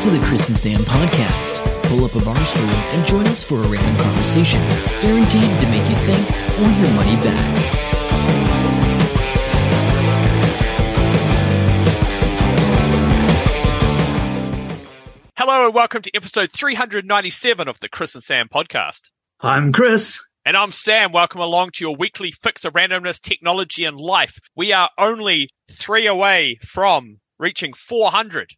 Welcome to the Chris and Sam podcast. Pull up a bar stool and join us for a random conversation, guaranteed to make you think or your money back. Hello and welcome to episode 397 of the Chris and Sam podcast. I'm Chris. And I'm Sam. Welcome along to your weekly fix of randomness, technology, and life. We are only three away from reaching 400.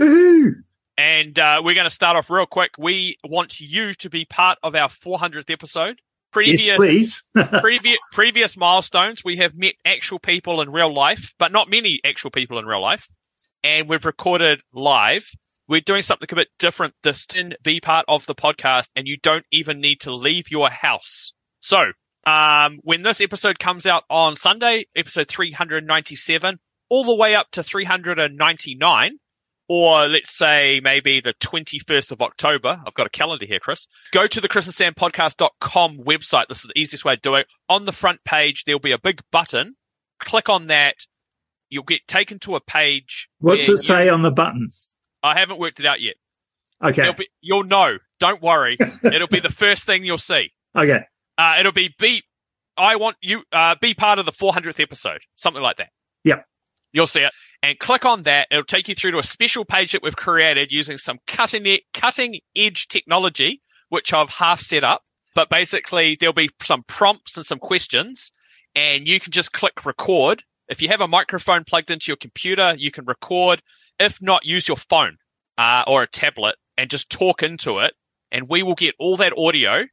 Woohoo! And uh, we're going to start off real quick. We want you to be part of our 400th episode. Previous, Yes, please. previous, previous milestones, we have met actual people in real life, but not many actual people in real life. And we've recorded live. We're doing something a bit different this can be part of the podcast, and you don't even need to leave your house. So, um, when this episode comes out on Sunday, episode 397, all the way up to 399, or let's say maybe the 21st of October. I've got a calendar here, Chris. Go to the chrisandsampodcast.com website. This is the easiest way to do it. On the front page, there'll be a big button. Click on that. You'll get taken to a page. What's it say you- on the button? I haven't worked it out yet. Okay. Be, you'll know. Don't worry. it'll be the first thing you'll see. Okay. Uh, it'll be be. I want you uh, be part of the 400th episode, something like that. Yep. You'll see it, and click on that. It'll take you through to a special page that we've created using some cutting cutting edge technology, which I've half set up. But basically, there'll be some prompts and some questions, and you can just click record. If you have a microphone plugged into your computer, you can record. If not, use your phone uh, or a tablet and just talk into it, and we will get all that audio.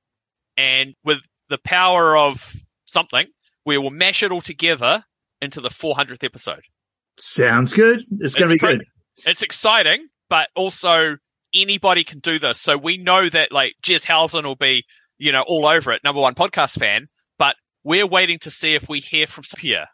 And with the power of something, we will mash it all together into the 400th episode. Sounds good. It's going to be It's pretty- good. It's exciting, but also anybody can do this. So we know that like Jez Housen will be, you know, all over it, number one podcast fan, but we're waiting to see if we hear from here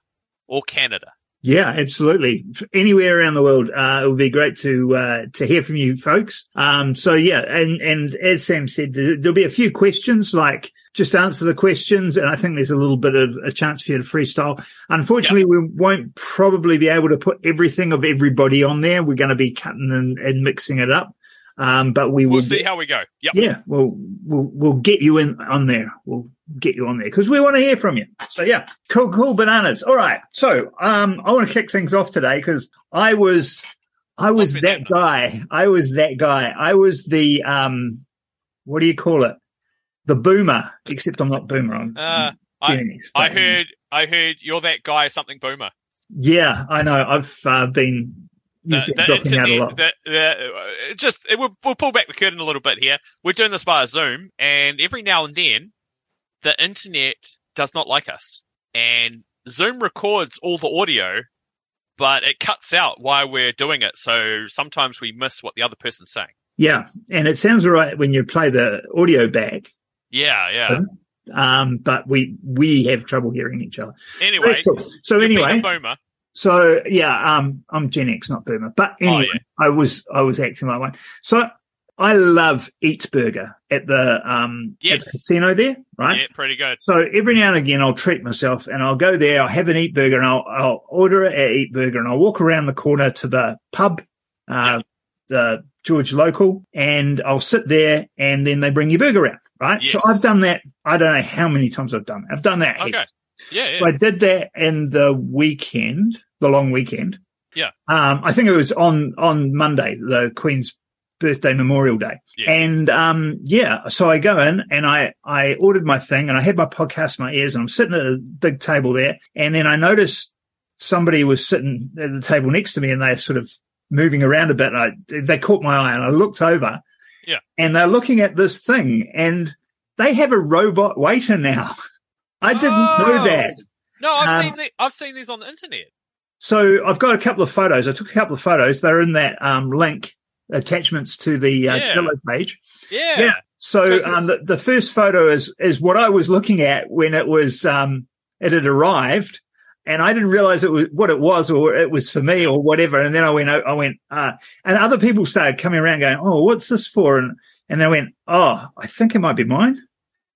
or Canada. Yeah, absolutely. Anywhere around the world, uh, it would be great to uh, to hear from you folks. Um, so yeah, and and as Sam said, there- there'll be a few questions. Like just answer the questions, and I think there's a little bit of a chance for you to freestyle. Unfortunately, we won't probably be able to put everything of everybody on there. We're going to be cutting and, and mixing it up. Um, but we will We'll see how we go. Yep. yeah, we'll we'll we'll get you in on there. We'll get you on there because we want to hear from you. So yeah, cool, cool bananas. All right, so um, I want to kick things off today because I was I was that banana. guy. I was that guy. I was the um, what do you call it? The boomer. Except I'm not boomer. I'm Uh, I- I heard, I heard you're that guy, something boomer. Yeah, I know. I've uh, been. The, You've been the dropping out a lot. internet, the, the, uh, just it, we'll, we'll pull back the curtain a little bit here. We're doing this via Zoom, and every now and then, the internet does not like us, and Zoom records all the audio, but it cuts out while we're doing it. So sometimes we miss what the other person's saying. Yeah, and it sounds all right when you play the audio back. Yeah, yeah. Um, but we we have trouble hearing each other. Anyway, cool. So anyway, boomer. So yeah, um, I'm Gen X, not Boomer. But anyway, Oh, yeah. I was I was acting like one. So I love Eats Burger at the um at the casino there, right? Yeah, pretty good. So every now and again, I'll treat myself and I'll go there. I'll have an Eat Burger and I'll I'll order it at Eat Burger and I'll walk around the corner to the pub, uh, the George Local, and I'll sit there and then they bring your burger out, right? So I've done that. I don't know how many times I've done. It. I've done that. Okay. Yeah, yeah. So I did that in the weekend, the long weekend. Yeah. Um, I think it was on, on Monday, the Queen's birthday Memorial Day. Yeah. And, um, yeah, so I go in and I, I ordered my thing and I had my podcast in my ears and I'm sitting at a big table there. And then I noticed somebody was sitting at the table next to me and they're sort of moving around a bit. I, they caught my eye and I looked over. Yeah. And they're looking at this thing and they have a robot waiter now. I didn't know Oh. that. no, I've um, seen the, I've seen these on the internet. So I've got a couple of photos. I took a couple of photos. They're in that um, link attachments to the uh, Yeah. Trello page. Yeah. Yeah. So um, the, the first photo is is what I was looking at when it was um, it had arrived, and I didn't realize it was what it was or it was for me or whatever. And then I went I went uh, and other people started coming around going, oh, what's this for? And and I went, oh, I think it might be mine.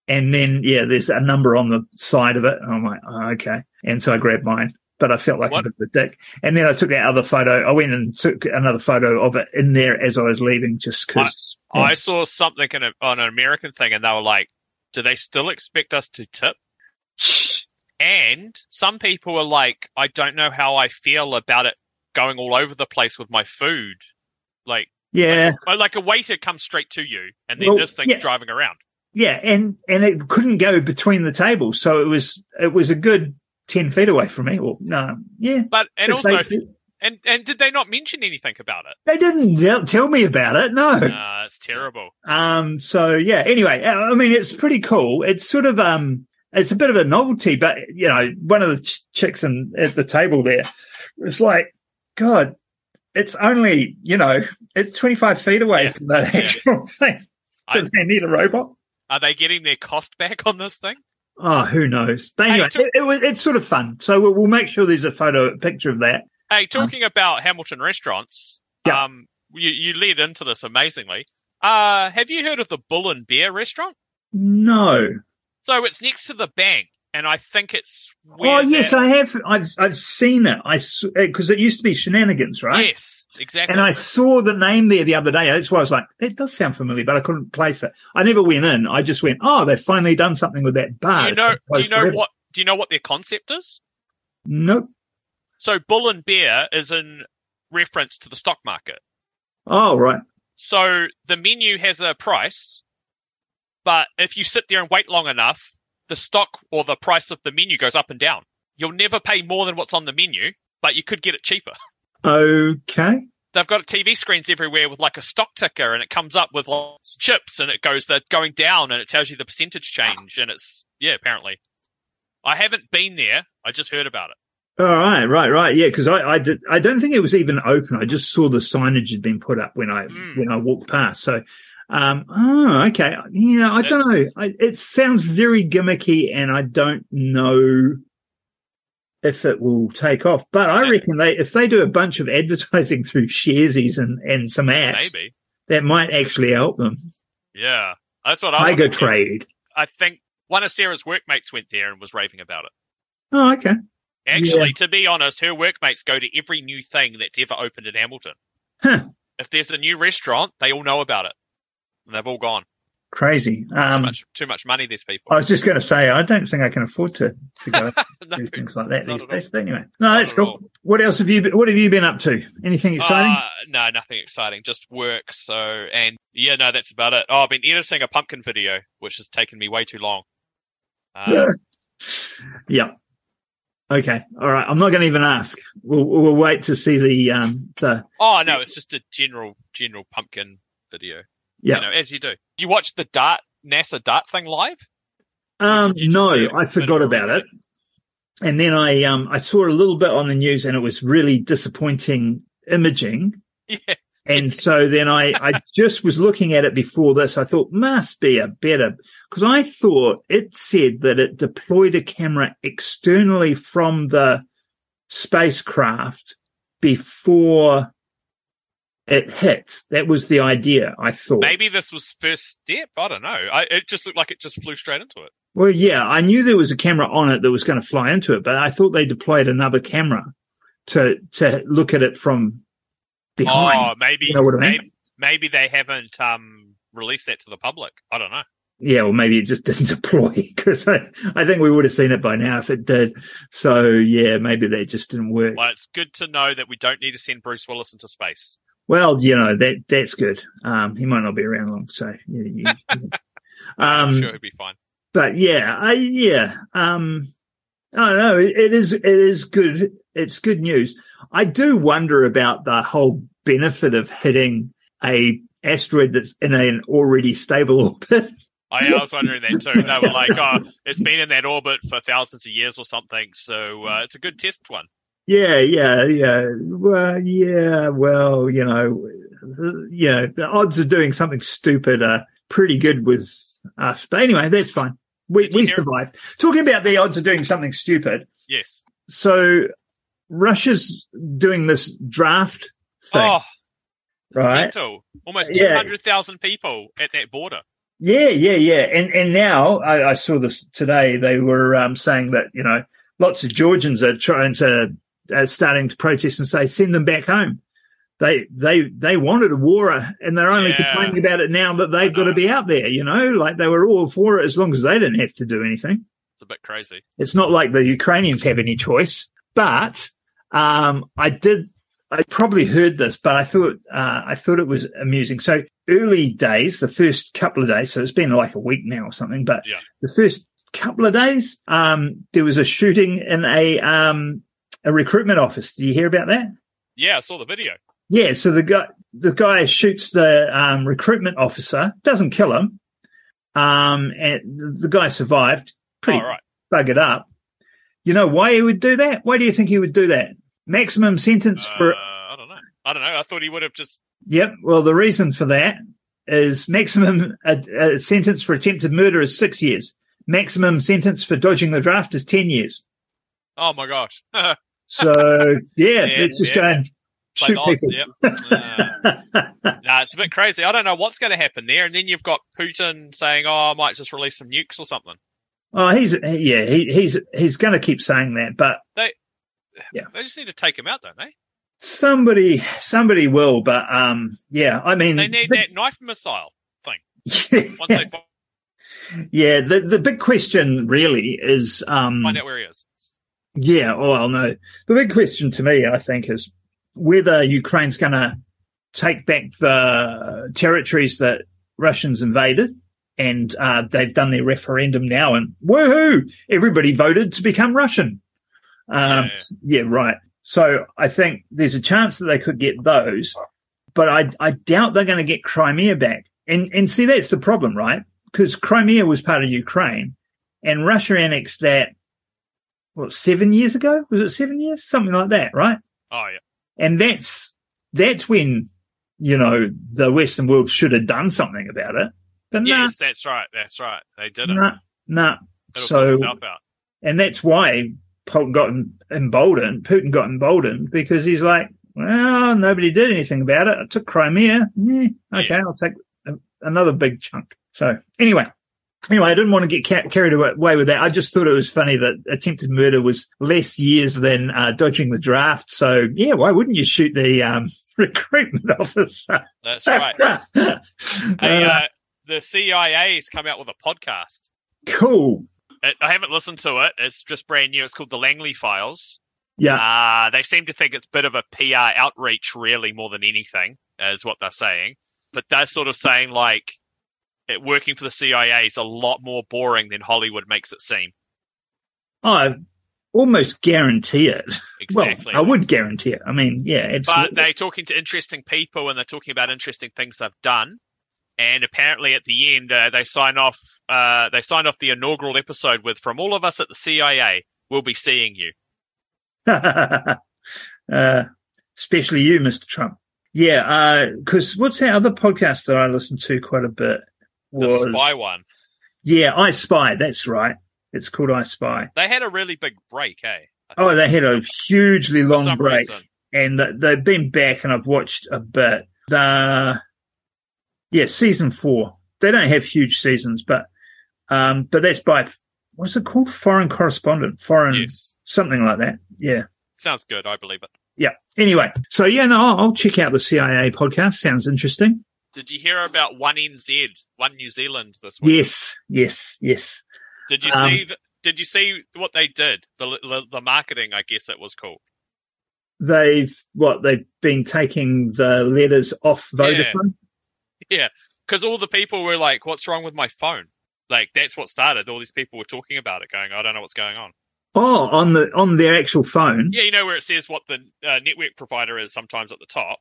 And then yeah, there's a number on the side of it, and I'm like, oh, okay. And so I grabbed mine. but I felt like What? a bit of a dick. And then I took that other photo. I went and took another photo of it in there as I was leaving, just because. I saw something in a, on an American thing, and they were like, "Do they still expect us to tip?" And some people are like, "I don't know how I feel about it going all over the place with my food." Like, yeah, oh, like a waiter comes straight to you, and then Well, this thing's yeah. driving around. Yeah, and and it couldn't go between the tables, so it was it was a good ten feet away from me. Or no, yeah. But and also, and and did they not mention anything about it? they didn't tell, tell me about it. No. Uh, it's terrible. Um, so yeah, anyway, uh, I mean, it's pretty cool. It's sort of, um, it's a bit of a novelty, but you know, one of the ch- chicks in, at the table there was like, God, it's only, you know, it's 25 feet away Yeah. from that Yeah. actual thing. I- Do they need a robot? Are they getting their cost back on this thing? Oh, who knows? But Hey, anyway, to- it, it was, it's sort of fun. So we'll, we'll make sure there's a photo, a picture of that. Hey, talking about Hamilton restaurants, Yeah. um, you, you led into this amazingly. Uh, have you heard of the Bull and Bear restaurant? No. So it's next to the bank, and I think it's where Oh, yes, that- I have. I've, I've seen it. I, because uh, it used to be shenanigans, right? yes, exactly. And I saw the name there the other day. That's why I was like, it does sound familiar, but I couldn't place it. I never went in. I just went, oh, they've finally done something with that bar. do you know? Do you know forever. what? Do you know what their concept is? Nope. So Bull and Bear is in reference to the stock market. Oh, right. So the menu has a price, but if you sit there and wait long enough, the stock or the price of the menu goes up and down. You'll never pay more than what's on the menu, but you could get it cheaper. Okay. They've got TV screens everywhere with like a stock ticker and it comes up with lots of chips and it goes, they're going down and it tells you the percentage change. And it's, yeah, apparently. I haven't been there. I just heard about it. All right, right, right. Yeah, because I, I did. I don't think it was even open. I just saw the signage had been put up when I Mm. when I walked past. So, um, oh, okay. Yeah, I don't know. I, it sounds very gimmicky, and I don't know if it will take off. But I reckon they, if they do a bunch of advertising through Sharesies and and some apps, Maybe. that might actually help them. Yeah. That's what I thinking. trade. I think one of Sarah's workmates went there and was raving about it. Oh, okay. Actually, to be honest, her workmates go to every new thing that's ever opened in Hamilton. Huh. If there's a new restaurant, they all know about it. And they've all gone. Crazy. Too Um, much too much money, these people. I was just going to say, I don't think I can afford to to go. No. do things like that these days. But anyway, no, that's at cool. all. What else have you been, What have you been up to? Anything exciting? Uh, no, nothing exciting. Just work. So, and yeah, no, that's about it. Oh, I've been editing a pumpkin video, which has taken me way too long. Uh, yeah. Okay. All right. I'm not going to even ask. We'll, we'll wait to see the um the oh no, it's just a general, general pumpkin video. Yeah. You know, as you do. Do you watch the Dart NASA Dart thing live? um no. I forgot about it. And then I um I saw a little bit on the news, and it was really disappointing imaging. Yeah. And so then I, I just was looking at it before this. I thought must be a better because I thought it said that it deployed a camera externally from the spacecraft before it hit. That was the idea. I thought. Maybe this was first step. I don't know. I, it just looked like it just flew straight into it. Well, yeah, I knew there was a camera on it that was going to fly into it, but I thought they deployed another camera to to look at it from behind. Oh, maybe, You know what I mean? maybe, maybe they haven't um, released that to the public. I don't know. Yeah, well, maybe it just didn't deploy because I, I think we would have seen it by now if it did. So yeah, maybe that just didn't work. Well, it's good to know that we don't need to send Bruce Willis into space. Well, you know that that's good. Um, he might not be around long, so yeah. you- I'm um, sure he'll be fine. but yeah, I yeah. Um, I don't know. It, it is it is good. It's good news. I do wonder about the whole benefit of hitting a asteroid that's in an already stable orbit. I, I was wondering that too. They were like, "Oh, it's been in that orbit for thousands of years or something, so uh, it's a good test one." Yeah, yeah, yeah. Well, yeah, well, you know, yeah, the odds of doing something stupid are pretty good with us. But anyway, that's fine. We, we survived. Talking about the odds of doing something stupid. Yes. So Russia's doing this draft thing, Oh, right? mental. Almost Yeah. two hundred thousand people at that border. Yeah, yeah, yeah. And, and now I, I saw this today. They were um, saying that, you know, lots of Georgians are trying to are starting to protest and say send them back home. They they they wanted a war, and they're only Yeah. complaining about it now that they've got to be out there. You know, like they were all for it as long as they didn't have to do anything. It's a bit crazy. It's not like the Ukrainians have any choice. But um, I did. I probably heard this, but I thought uh, I thought it was amusing. So early days, the first couple of days. So it's been like a week now or something. But Yeah. the first couple of days, um, there was a shooting in a um, a recruitment office. Do you hear about that? Yeah, I saw the video. Yeah, so the guy the guy shoots the um, recruitment officer, doesn't kill him, um, and the guy survived. Pretty All right. buggered up. You know why he would do that? Why do you think he would do that? Maximum sentence Uh, for I don't know. I don't know. I thought he would have just. yep. Well, the reason for that is maximum a, a sentence for attempted murder is six years. Maximum sentence for dodging the draft is ten years. Oh my gosh. So yeah, Yeah, let's just yeah. go and Play shoot odds, people. Yep. Uh, nah, it's a bit crazy. I don't know what's going to happen there. And then you've got Putin saying, "Oh, I might just release some nukes or something." Oh, he's yeah, he, he's he's going to keep saying that, but They Yeah. they just need to take him out, don't they? somebody somebody will. But um, yeah, I mean, They need the- that knife missile thing. Once they yeah, the the big question really is um, find out where he is. Yeah, oh, well, no. The big question to me, I think, is whether Ukraine's going to take back the territories that Russians invaded. And uh, they've done their referendum now, and woohoo! Everybody voted to become Russian. Um, Yeah. yeah, right. So I think there's a chance that they could get those, but I, I doubt they're going to get Crimea back. And and see, that's the problem, right? Because Crimea was part of Ukraine, and Russia annexed that what seven years ago? Was it seven years? Something like that, right? Oh yeah. And that's that's when you know the Western world should have done something about it. But nah, Yes, that's right. That's right. They did it. nah, nah. So and that's why Putin got emboldened. Putin got emboldened because he's like, well, nobody did anything about it. I took Crimea. Eh, okay, Yes. I'll take another big chunk. So anyway, anyway, I didn't want to get ca- carried away with that. I just thought it was funny that attempted murder was less years than uh, dodging the draft. So yeah, why wouldn't you shoot the um, recruitment officer? That's right. Uh, Hey, uh, the CIA's come out with a podcast. cool. It, I haven't listened to it. It's just brand new. It's called the Langley Files. Yeah. Uh, they seem to think it's a bit of a PR outreach, really, more than anything, is what they're saying. But they're sort of saying, like, it, working for the CIA is a lot more boring than Hollywood makes it seem. I almost guarantee it. Exactly. Well, I would guarantee it. I mean, yeah, but they're talking to interesting people and they're talking about interesting things they've done. And apparently, at the end, uh, they sign off. Uh, they signed off the inaugural episode with, "From all of us at the CIA, we'll be seeing you." uh, especially you, Mr. Trump. Yeah, because what's that other podcast that I listen to quite a bit? The spy one. yeah, I Spy. That's right. It's called I Spy. They had a really big break, eh? Oh, they had a hugely long break, reason. and they've been back, and I've watched a bit. The yeah, season four. They don't have huge seasons, but um, but that's by what's it called? Foreign correspondent, foreign Yes, something like that. Yeah. sounds good. I believe it. Yeah. Anyway, so yeah, no, I'll check out the CIA podcast. Sounds interesting. Did you hear about One NZ, One New Zealand this week? Yes, yes, yes. Did you Um, see? The, did you see what they did? The, the the marketing, I guess it was called. They've what they've been taking the letters off Vodafone. Yeah, because all the people were like, "What's wrong with my phone?" Like that's what started. All these people were talking about it, going, "I don't know what's going on." Oh, on the on their actual phone. Yeah, you know where it says what the uh, network provider is sometimes at the top.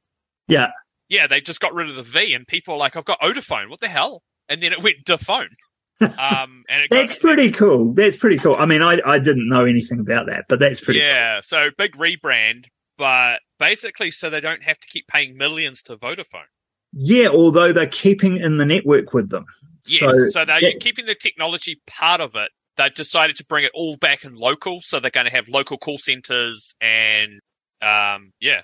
Yeah. Yeah, they just got rid of the V, and people are like, "I've got Odaphone. What the hell?" And then it went to phone. Um, and it got- That's pretty cool. That's pretty cool. I mean, I I didn't know anything about that, but that's pretty. Yeah, so big rebrand, but basically, so they don't have to keep paying millions to Vodafone. Yeah, although they're keeping in the network with them. Yes, So, so, they're that- keeping the technology part of it. They've decided to bring it all back in local, so they're going to have local call centers and um, yeah.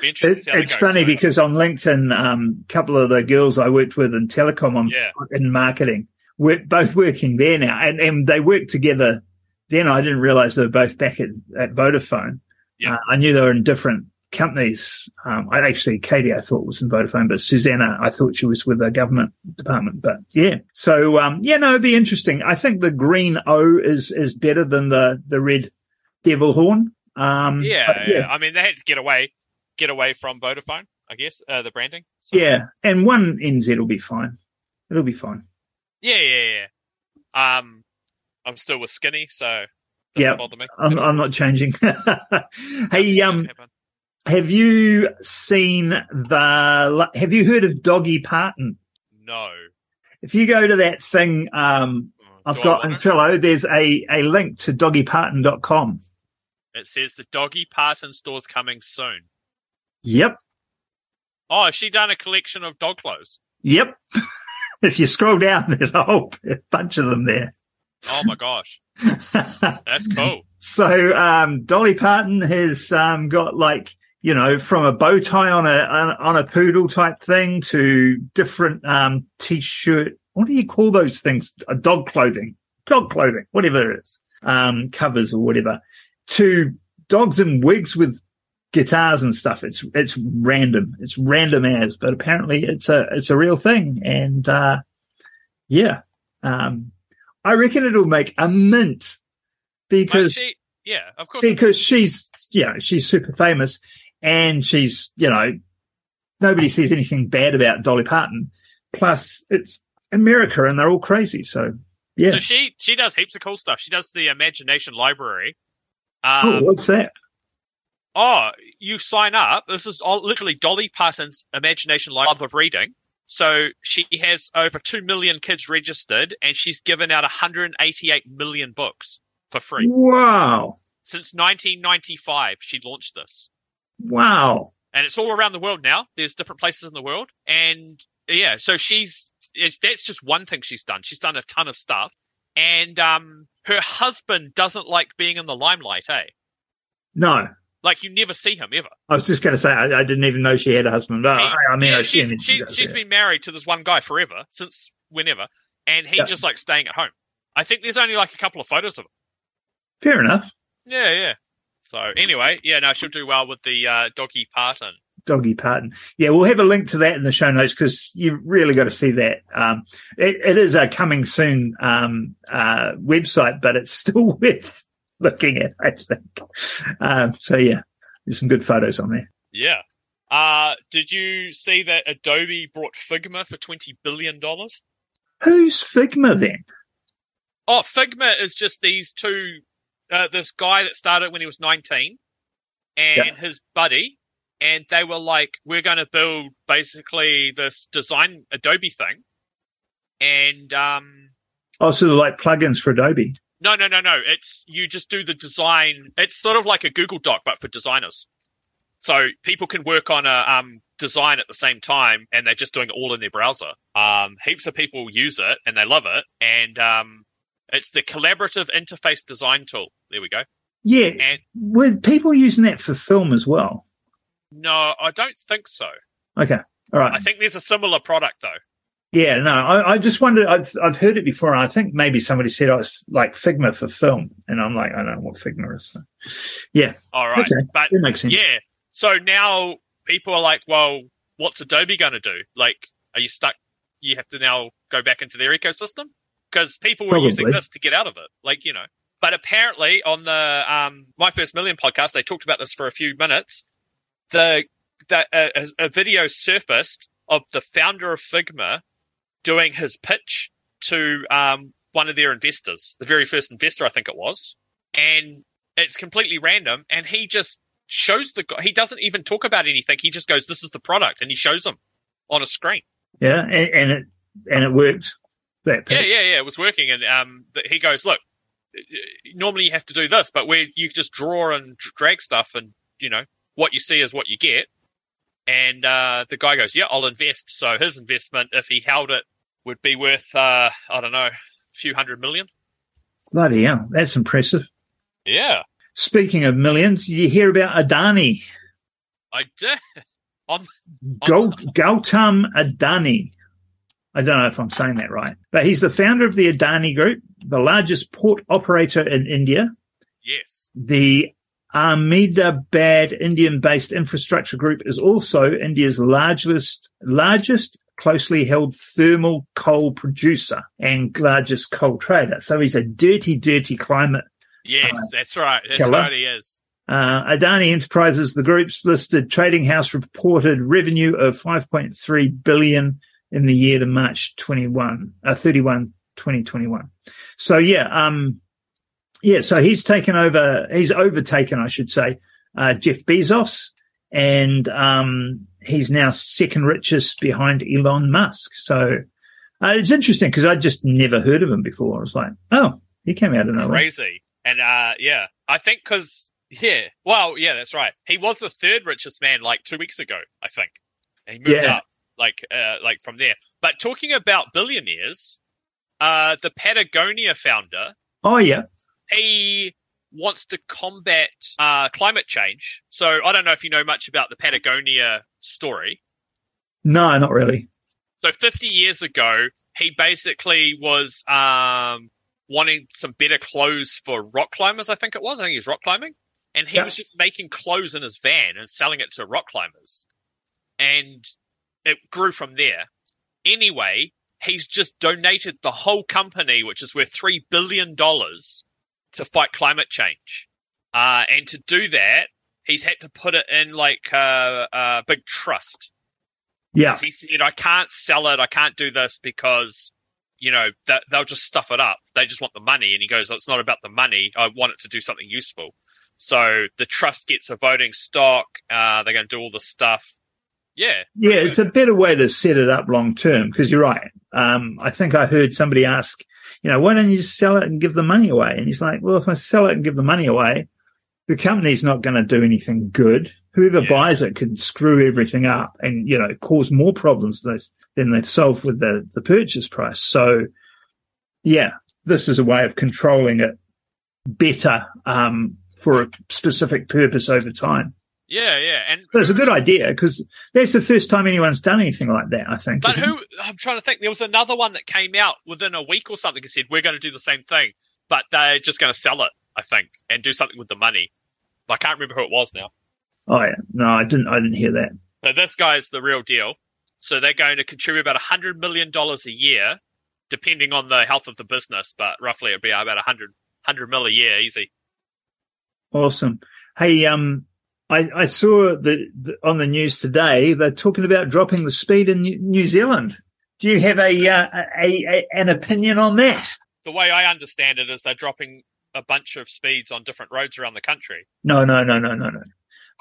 Be interesting to It's, see how that it's funny because on LinkedIn, um, a couple of the girls I worked with in telecom on, Yeah. in marketing, we're both working there now, and, and they work together then I didn't realize they were both back at, at Vodafone. Yeah. Uh, I knew they were in different companies. Um, I actually, Katie, I thought was in Vodafone, but Susanna, I thought she was with the government department. But yeah, so um, yeah, no, it'd be interesting. I think the green O is is better than the the red devil horn. Um, Yeah, yeah. I mean, they had to get away, get away from Vodafone, I guess, uh, the branding. So, yeah, and one NZ will be fine. It'll be fine. yeah, yeah, yeah. Um, I'm still with Skinny, so Yeah, bother me. I'm, I'm not changing. hey, um, have you seen the? Have you heard of Doggy Parton? no. If you go to that thing, um, Oh, I've do got in? Trello, there's a, a link to doggyparton.com. It says the Doggy Parton store's coming soon. Yep. Oh, has she done a collection of dog clothes? Yep. if you scroll down, there's a whole bunch of them there. Oh my gosh, that's cool. so, um, Dolly Parton has, um, got like, you know, from a bow tie on a, on, a poodle type thing to different, um, t-shirt. What do you call those things? A dog clothing, dog clothing, whatever it is, um, covers or whatever to dogs in wigs with guitars and stuff. It's, it's random. It's random as, but apparently it's a, it's a real thing. And, uh, yeah, um, I reckon it'll make a mint because she, yeah, of course. because she's you know she's super famous and she's you know nobody says anything bad about Dolly Parton. Plus, it's America and they're all crazy. So yeah. So she she does heaps of cool stuff. She does the Imagination Library. oh, Um, what's that? Oh, you sign up. This is all, literally Dolly Parton's Imagination Love of Reading. So she has over 2 million kids registered and she's given out 188 million books for free. Wow, Since 1995, she launched this. wow. And it's all around the world now. There's different places in the world. And yeah, so she's, it, that's just one thing she's done. She's done a ton of stuff. And, um, her husband doesn't like being in the limelight, eh? No, Like you never see him ever. I was just going to say I, I didn't even know she had a husband. Oh, He- I, I mean, yeah, I she's, she, yeah. been married to this one guy forever, since whenever, and he Yeah. just like staying at home. I think there's only like a couple of photos of him. fair enough. Yeah, yeah. So anyway, yeah, no, she'll do well with the uh, doggy Parton. Doggy Parton. Yeah, we'll have a link to that in the show notes because you really got to see that. Um, it, it is a coming soon um, uh, website, but it's still worth looking at, I think. Um, so yeah, there's some good photos on there. Yeah. Uh, did you see that Adobe brought Figma for twenty billion dollars? Who's Figma then? Oh, Figma is just these two. Uh, this guy that started when he was nineteen, and Yeah. his buddy, and they were like, "We're going to build basically this design Adobe thing," and um, Oh, of like plugins for Adobe. No, no, no, no. It's you just do the design. It's sort of like a Google Doc, but for designers. So people can work on a um, design at the same time, and they're just doing it all in their browser. Um, heaps of people use it, and they love it. And um, it's the collaborative interface design tool. There we go. Yeah, And were people using that for film as well? no, I don't think so. Okay, all right. I think there's a similar product though. Yeah, no, I, I just wondered. I've I've heard it before, and I think maybe somebody said I was like Figma for film, and I'm like, I don't know what Figma is. So. Yeah, All right, Okay. but that makes sense. Yeah. So now people are like, well, what's Adobe going to do? Like, are you stuck? You have to now go back into their ecosystem because people were using this to get out of it. Like, you know, but apparently on the um, My First Million podcast, they talked about this for a few minutes. The, the a, a video surfaced of the founder of Figma doing his pitch to um, one of their investors, the very first investor, I think it was, and it's completely random. And he just shows the guy. He doesn't even talk about anything. He just goes, "This is the product," and he shows them on a screen. yeah, and, and it and it worked. That Yeah, pitch. yeah, yeah. It was working, and um, he goes, "Look, normally you have to do this, but where you just draw and drag stuff, and you know what you see is what you get." And uh, the guy goes, "Yeah, I'll invest." So his investment, if he held it, would be worth uh, I don't know, a few hundred million. bloody hell, that's impressive. Yeah, Speaking of millions, you hear about Adani, I did. Gaut- Gautam Adani. I don't know if I'm saying that right, but he's the founder of the Adani Group. the largest port operator in India. Yes. The Ahmedabad Indian-based infrastructure group is also India's largest, largest closely held thermal coal producer and largest coal trader. So he's a dirty, dirty climate. Yes, uh, that's right. That's killer. right. He is. Uh, Adani Enterprises, the group's listed trading house, reported revenue of 5.3 billion in the year to March 21, uh, 31, 2021. So yeah, um, yeah, so he's taken over, he's overtaken, I should say, uh, Jeff Bezos and, um, he's now second richest behind Elon Musk. So, uh, it's interesting because I just never heard of him before. I was like, oh, he came out of nowhere. Crazy. And, uh, yeah, I think because, yeah, well, yeah, that's right. He was the third richest man like two weeks ago, I think. And he moved Yeah. up like, uh, like from there. But talking about billionaires, uh, the Patagonia founder, Oh yeah. He wants to combat uh, climate change. So I don't know if you know much about the Patagonia story. No, not really. So 50 years ago, he basically was um, wanting some better clothes for rock climbers. I think it was. I think he was rock climbing, and he Yeah. was just making clothes in his van and selling it to rock climbers, and it grew from there. Anyway, he's just donated the whole company, which is worth three billion dollars, to fight climate change. Uh, and to do that, he's had to put it in like a, a big trust. Yeah. He said, I can't sell it. I can't do this because, you know, that they'll just stuff it up. They just want the money. And he goes, it's not about the money. I want it to do something useful. So the trust gets a voting stock. Uh, they're going to do all the stuff. Yeah. Yeah, it's a better way to set it up long term because you're right. Um, I think I heard somebody ask, you know, why don't you just sell it and give the money away? And he's like, well, if I sell it and give the money away, the company's not going to do anything good. Whoever Yeah. buys it can screw everything up and, you know, cause more problems than than they've solved with the, the purchase price. So yeah, this is a way of controlling it better, um, for a specific purpose over time. Yeah. Yeah. And, But it's a good idea because that's the first time anyone's done anything like that, I think. but who, I'm trying to think, there was another one that came out within a week or something and said, we're going to do the same thing, but they're just going to sell it, I think, and do something with the money. I can't remember who it was now. Oh yeah, no, I didn't. I didn't hear that. So this guy's the real deal. So they're going to contribute about a hundred million dollars a year, depending on the health of the business, but roughly it'd be about a hundred hundred mil a year, easy. Awesome. Hey, um, I, I saw the, on the news today they're talking about dropping the speed in New Zealand. Do you have a, uh, a, a an opinion on that? The way I understand it is they're dropping a bunch of speeds on different roads around the country. No, no, no, no, no, no.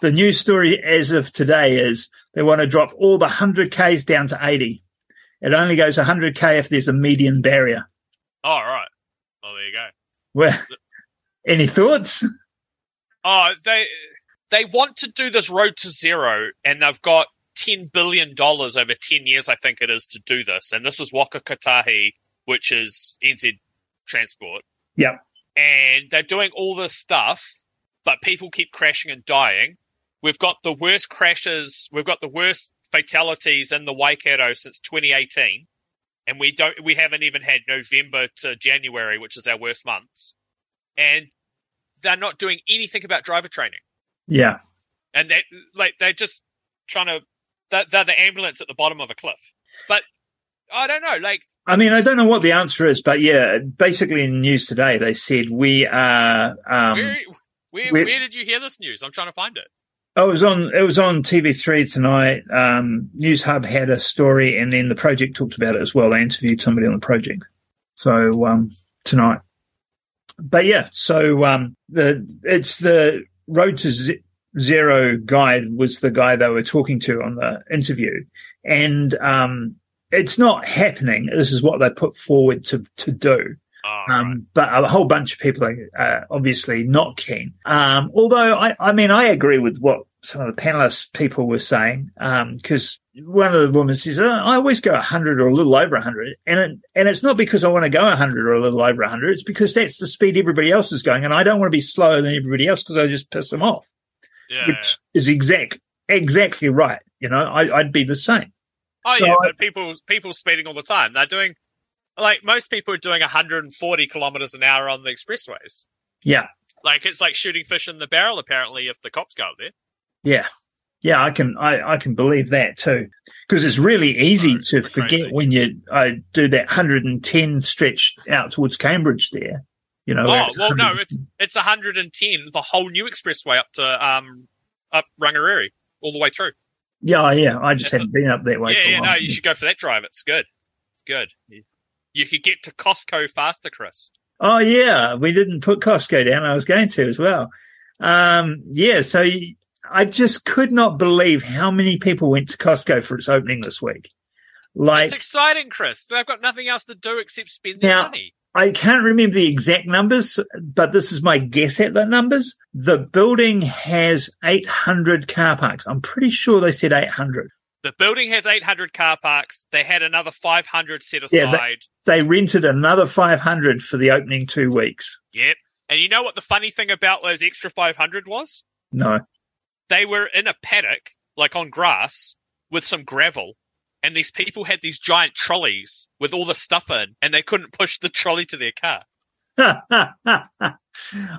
The news story as of today is they want to drop all the hundred k's down to eighty. It only goes hundred k if there's a median barrier. Oh, all right. Well, there you go. Well, any thoughts? Oh, they they want to do this road to zero, and they've got ten billion dollars over ten years, I think it is, to do this. And this is Waka Kotahi, which is NZ Transport. Yep. and they're doing all this stuff, but people keep crashing and dying. We've got the worst crashes, we've got the worst fatalities in the Waikato since 2018, and we don't, we haven't even had November to January, which is our worst months, and they're not doing anything about driver training, Yeah. and they like they're just trying to, they're, they're the ambulance at the bottom of a cliff, but I don't know, like I mean, I don't know what the answer is, but yeah, basically in the news today, they said we are, um, where, where, where did you hear this news? I'm trying to find it. Oh, it was on it was on TV3 tonight. Um, Newshub had a story, and then the project talked about it as well. They interviewed somebody on the project. So um, tonight, but yeah, so um, the it's the Road to Z- Zero guide was the guy they were talking to on the interview, and um, it's not happening. This is what they put forward to to do. Oh, right. Um, but a whole bunch of people are uh, obviously not keen. Um, although I, I mean, I agree with what some of the panelists people were saying. Um, because one of the women says, oh, I always go 100 or a little over 100. And it, and it's not because I want to go 100 or a little over 100. It's because that's the speed everybody else is going. And I don't want to be slower than everybody else because I just piss them off, yeah. which is exact, exactly right. You know, I, I'd be the same. Oh So yeah, I- but people people speeding all the time. They're doing like most people are doing 140 kilometers an hour on the expressways. Yeah, Like it's like shooting fish in the barrel. Apparently, if the cops go up there. Yeah, yeah. I can I, I can believe that too because it's really easy Oh, to forget crazy. when you I do that 110 stretch out towards Cambridge there. You know. Oh well, no, it's it's 110 the whole new expressway up to um up Rangiriri all the way through. yeah, yeah. I just That's haven't been up that way. yeah, yeah, no, you should go for that drive. It's good. It's good. You, you could get to Costco faster, Chris. Oh yeah, we didn't put Costco down. I was going to as well. Um, yeah, so y- I just could not believe how many people went to Costco for its opening this week. Like it's exciting, Chris. They've got nothing else to do except spend their Now- money. I can't remember the exact numbers, but this is my guess at the numbers. The building has 800 car parks. I'm pretty sure they said 800. The building has 800 car parks. They had another 500 set aside. Yeah, that- They rented another 500 for the opening two weeks. yep. And you know what the funny thing about those extra 500 was? No. They were in a paddock, like on grass, with some gravel. And these people had these giant trolleys with all the stuff in, and they couldn't push the trolley to their car.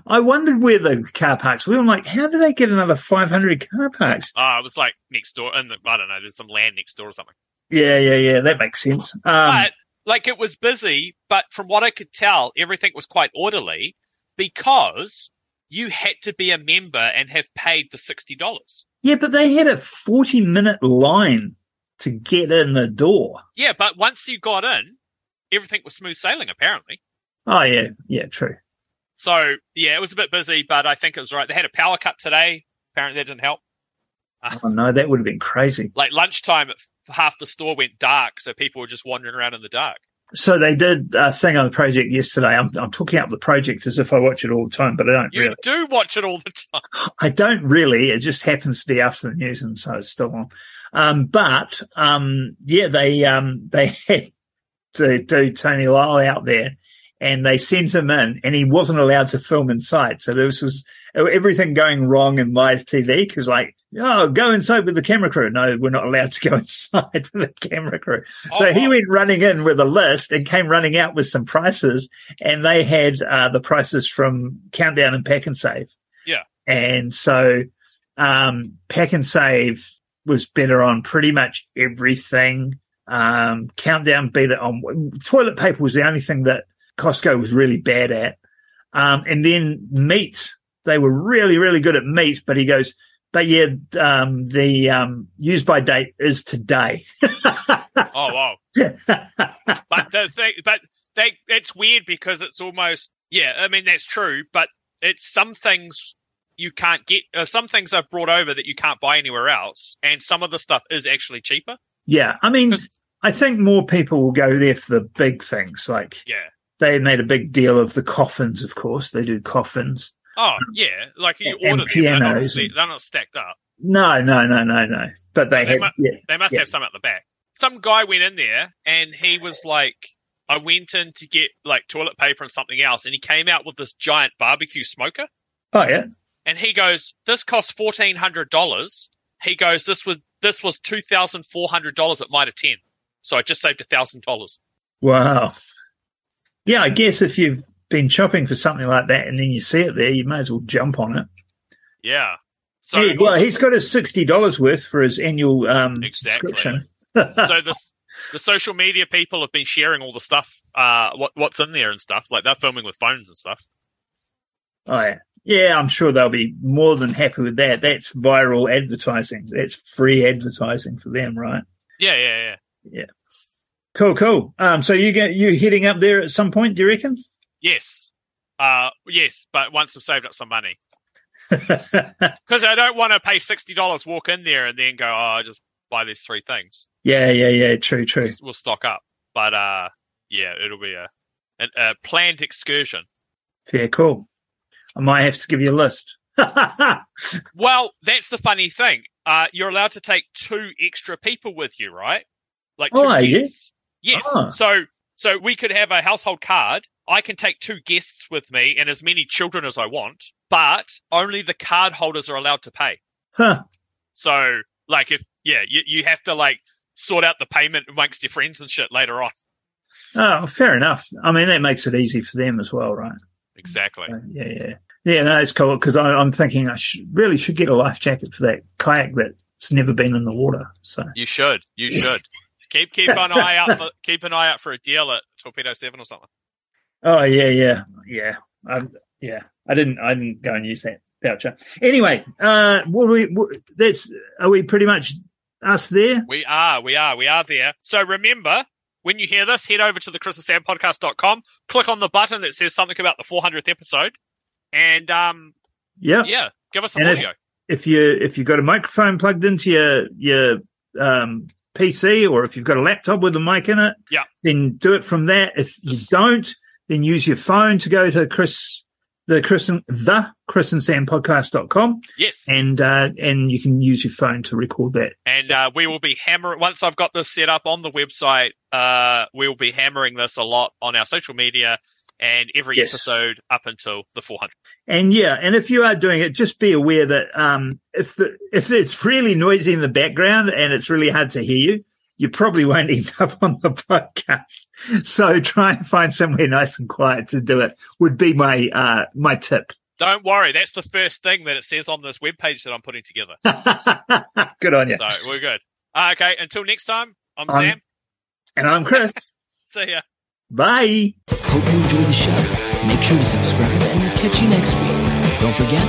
I wondered where the car parks were. I'm like, how do they get another 500 car parks? Ah, it was like next door, and I don't know, there's some land next door or something. Yeah, yeah, yeah. That makes sense. Um, but like it was busy, but from what I could tell, everything was quite orderly because you had to be a member and have paid the sixty dollars. yeah, but they had a 40 minute line to get in the door. Yeah, but once you got in, everything was smooth sailing apparently. Oh, yeah. Yeah, true. So yeah, it was a bit busy, but I think it was right. They had a power cut today. Apparently that didn't help. Oh, no, that would have been crazy. Like lunchtime, half the store went dark, so people were just wandering around in the dark. So they did a thing on the project yesterday. I'm, I'm talking up the project as if I watch it all the time, but I don't You really. do watch it all the time. I don't really. It just happens to be after the news, and so it's still on. Um, but um, yeah, they um, they had to do Tony Lyle out there, and they sent him in, and he wasn't allowed to film inside. So this was everything going wrong in live TV because, like, oh, go inside with the camera crew. No, we're not allowed to go inside with the camera crew. So Oh, he went running in with a list and came running out with some prices, and they had uh, the prices from Countdown and Pak'nSave. Yeah. And so um, Pak'nSave was better on pretty much everything. Um, Countdown beat it on toilet paper was the only thing that Costco was really bad at. Um, and then meat, they were really, really good at meat, but he goes, but yeah, um, the, um, use by date is today. Oh wow. but the thing, but they, it's weird because it's almost, yeah, I mean, that's true, but it's some things you can't get, uh, some things are brought over that you can't buy anywhere else. And some of the stuff is actually cheaper. yeah. I mean, I think more people will go there for the big things. Like Yeah. they made a big deal of the coffins, of course. They do coffins. Oh, yeah. Like you And order them, they're not, pianos they're not stacked up. No, no, no, no, no. But they They had, might- yeah, They must Yeah. have some at the back. Some guy went in there and he was like, I went in to get like toilet paper and something else, and he came out with this giant barbecue smoker. oh yeah, and he goes, "This cost fourteen hundred dollars." He goes, "This was this was two thousand four hundred dollars at Mitre ten, so I just saved a thousand dollars." wow. Yeah, I guess if you've been shopping for something like that and then you see it there, you may as well jump on it. Yeah. So Yeah, well, he's got his sixty dollars worth for his annual um, Exactly. subscription. so the the social media people have been sharing all the stuff, uh, what what's in there and stuff. Like they're filming with phones and stuff. Oh yeah, yeah. I'm sure they'll be more than happy with that. That's viral advertising. That's free advertising for them, right? Yeah, yeah, yeah, yeah. Cool, cool. Um, so you get you heading up there at some point? Do you reckon? Yes. Uh, yes, but once I've saved up some money. Because I don't want to pay sixty dollars, walk in there, and then go, "Oh, I just buy these three things." yeah, yeah, yeah. True, true. We'll, stock up, but uh, yeah, it'll be a, a, a planned excursion. Fair, cool. I might have to give you a list. Well, that's the funny thing. Uh, you're allowed to take two extra people with you, right? Like two Oh, guests. Yes. Ah. So, so we could have a household card. I can take two guests with me and as many children as I want, but only the card holders are allowed to pay. huh. So, like, if yeah, you you have to like sort out the payment amongst your friends and shit later on. Oh, fair enough. I mean, that makes it easy for them as well, right? Exactly. Yeah, yeah. Yeah, no, it's cool because I'm thinking I should, really should get a life jacket for that kayak that's never been in the water. So You should. You should. keep keep an eye out for keep an eye out for a deal at Torpedo Seven or something. Oh yeah, yeah, yeah. I, yeah, I didn't. I didn't go and use that voucher. Anyway, uh, what we what, that's are we pretty much us there? We are, we are, we are there. So remember, when you hear this, head over to the and click on the button that says something about the 400th episode, and um, Yeah. yeah, give us some And if- audio. If you if you've got a microphone plugged into your your um, PC or if you've got a laptop with a mic in it, Yeah. then do it from there. If you don't, then use your phone to go to Chris the Chris and the Chris and Sam podcast.com Yes. and uh, and you can use your phone to record that. and uh, we will be hammering once I've got this set up on the website. Uh, we'll be hammering this a lot on our social media and every Yes. episode up until the 400. And yeah, and if you are doing it, just be aware that um, if the if it's really noisy in the background and it's really hard to hear you, you probably won't end up on the podcast. So try and find somewhere nice and quiet to do it. Would be my uh, my tip. Don't worry, that's the first thing that it says on this webpage that I'm putting together. Good on you. So we're good. Uh, okay, until next time, I'm I'm- Sam. And I'm Chris. See ya. Bye. Hope you enjoyed the show. Make sure to subscribe and we'll catch you next week. Don't forget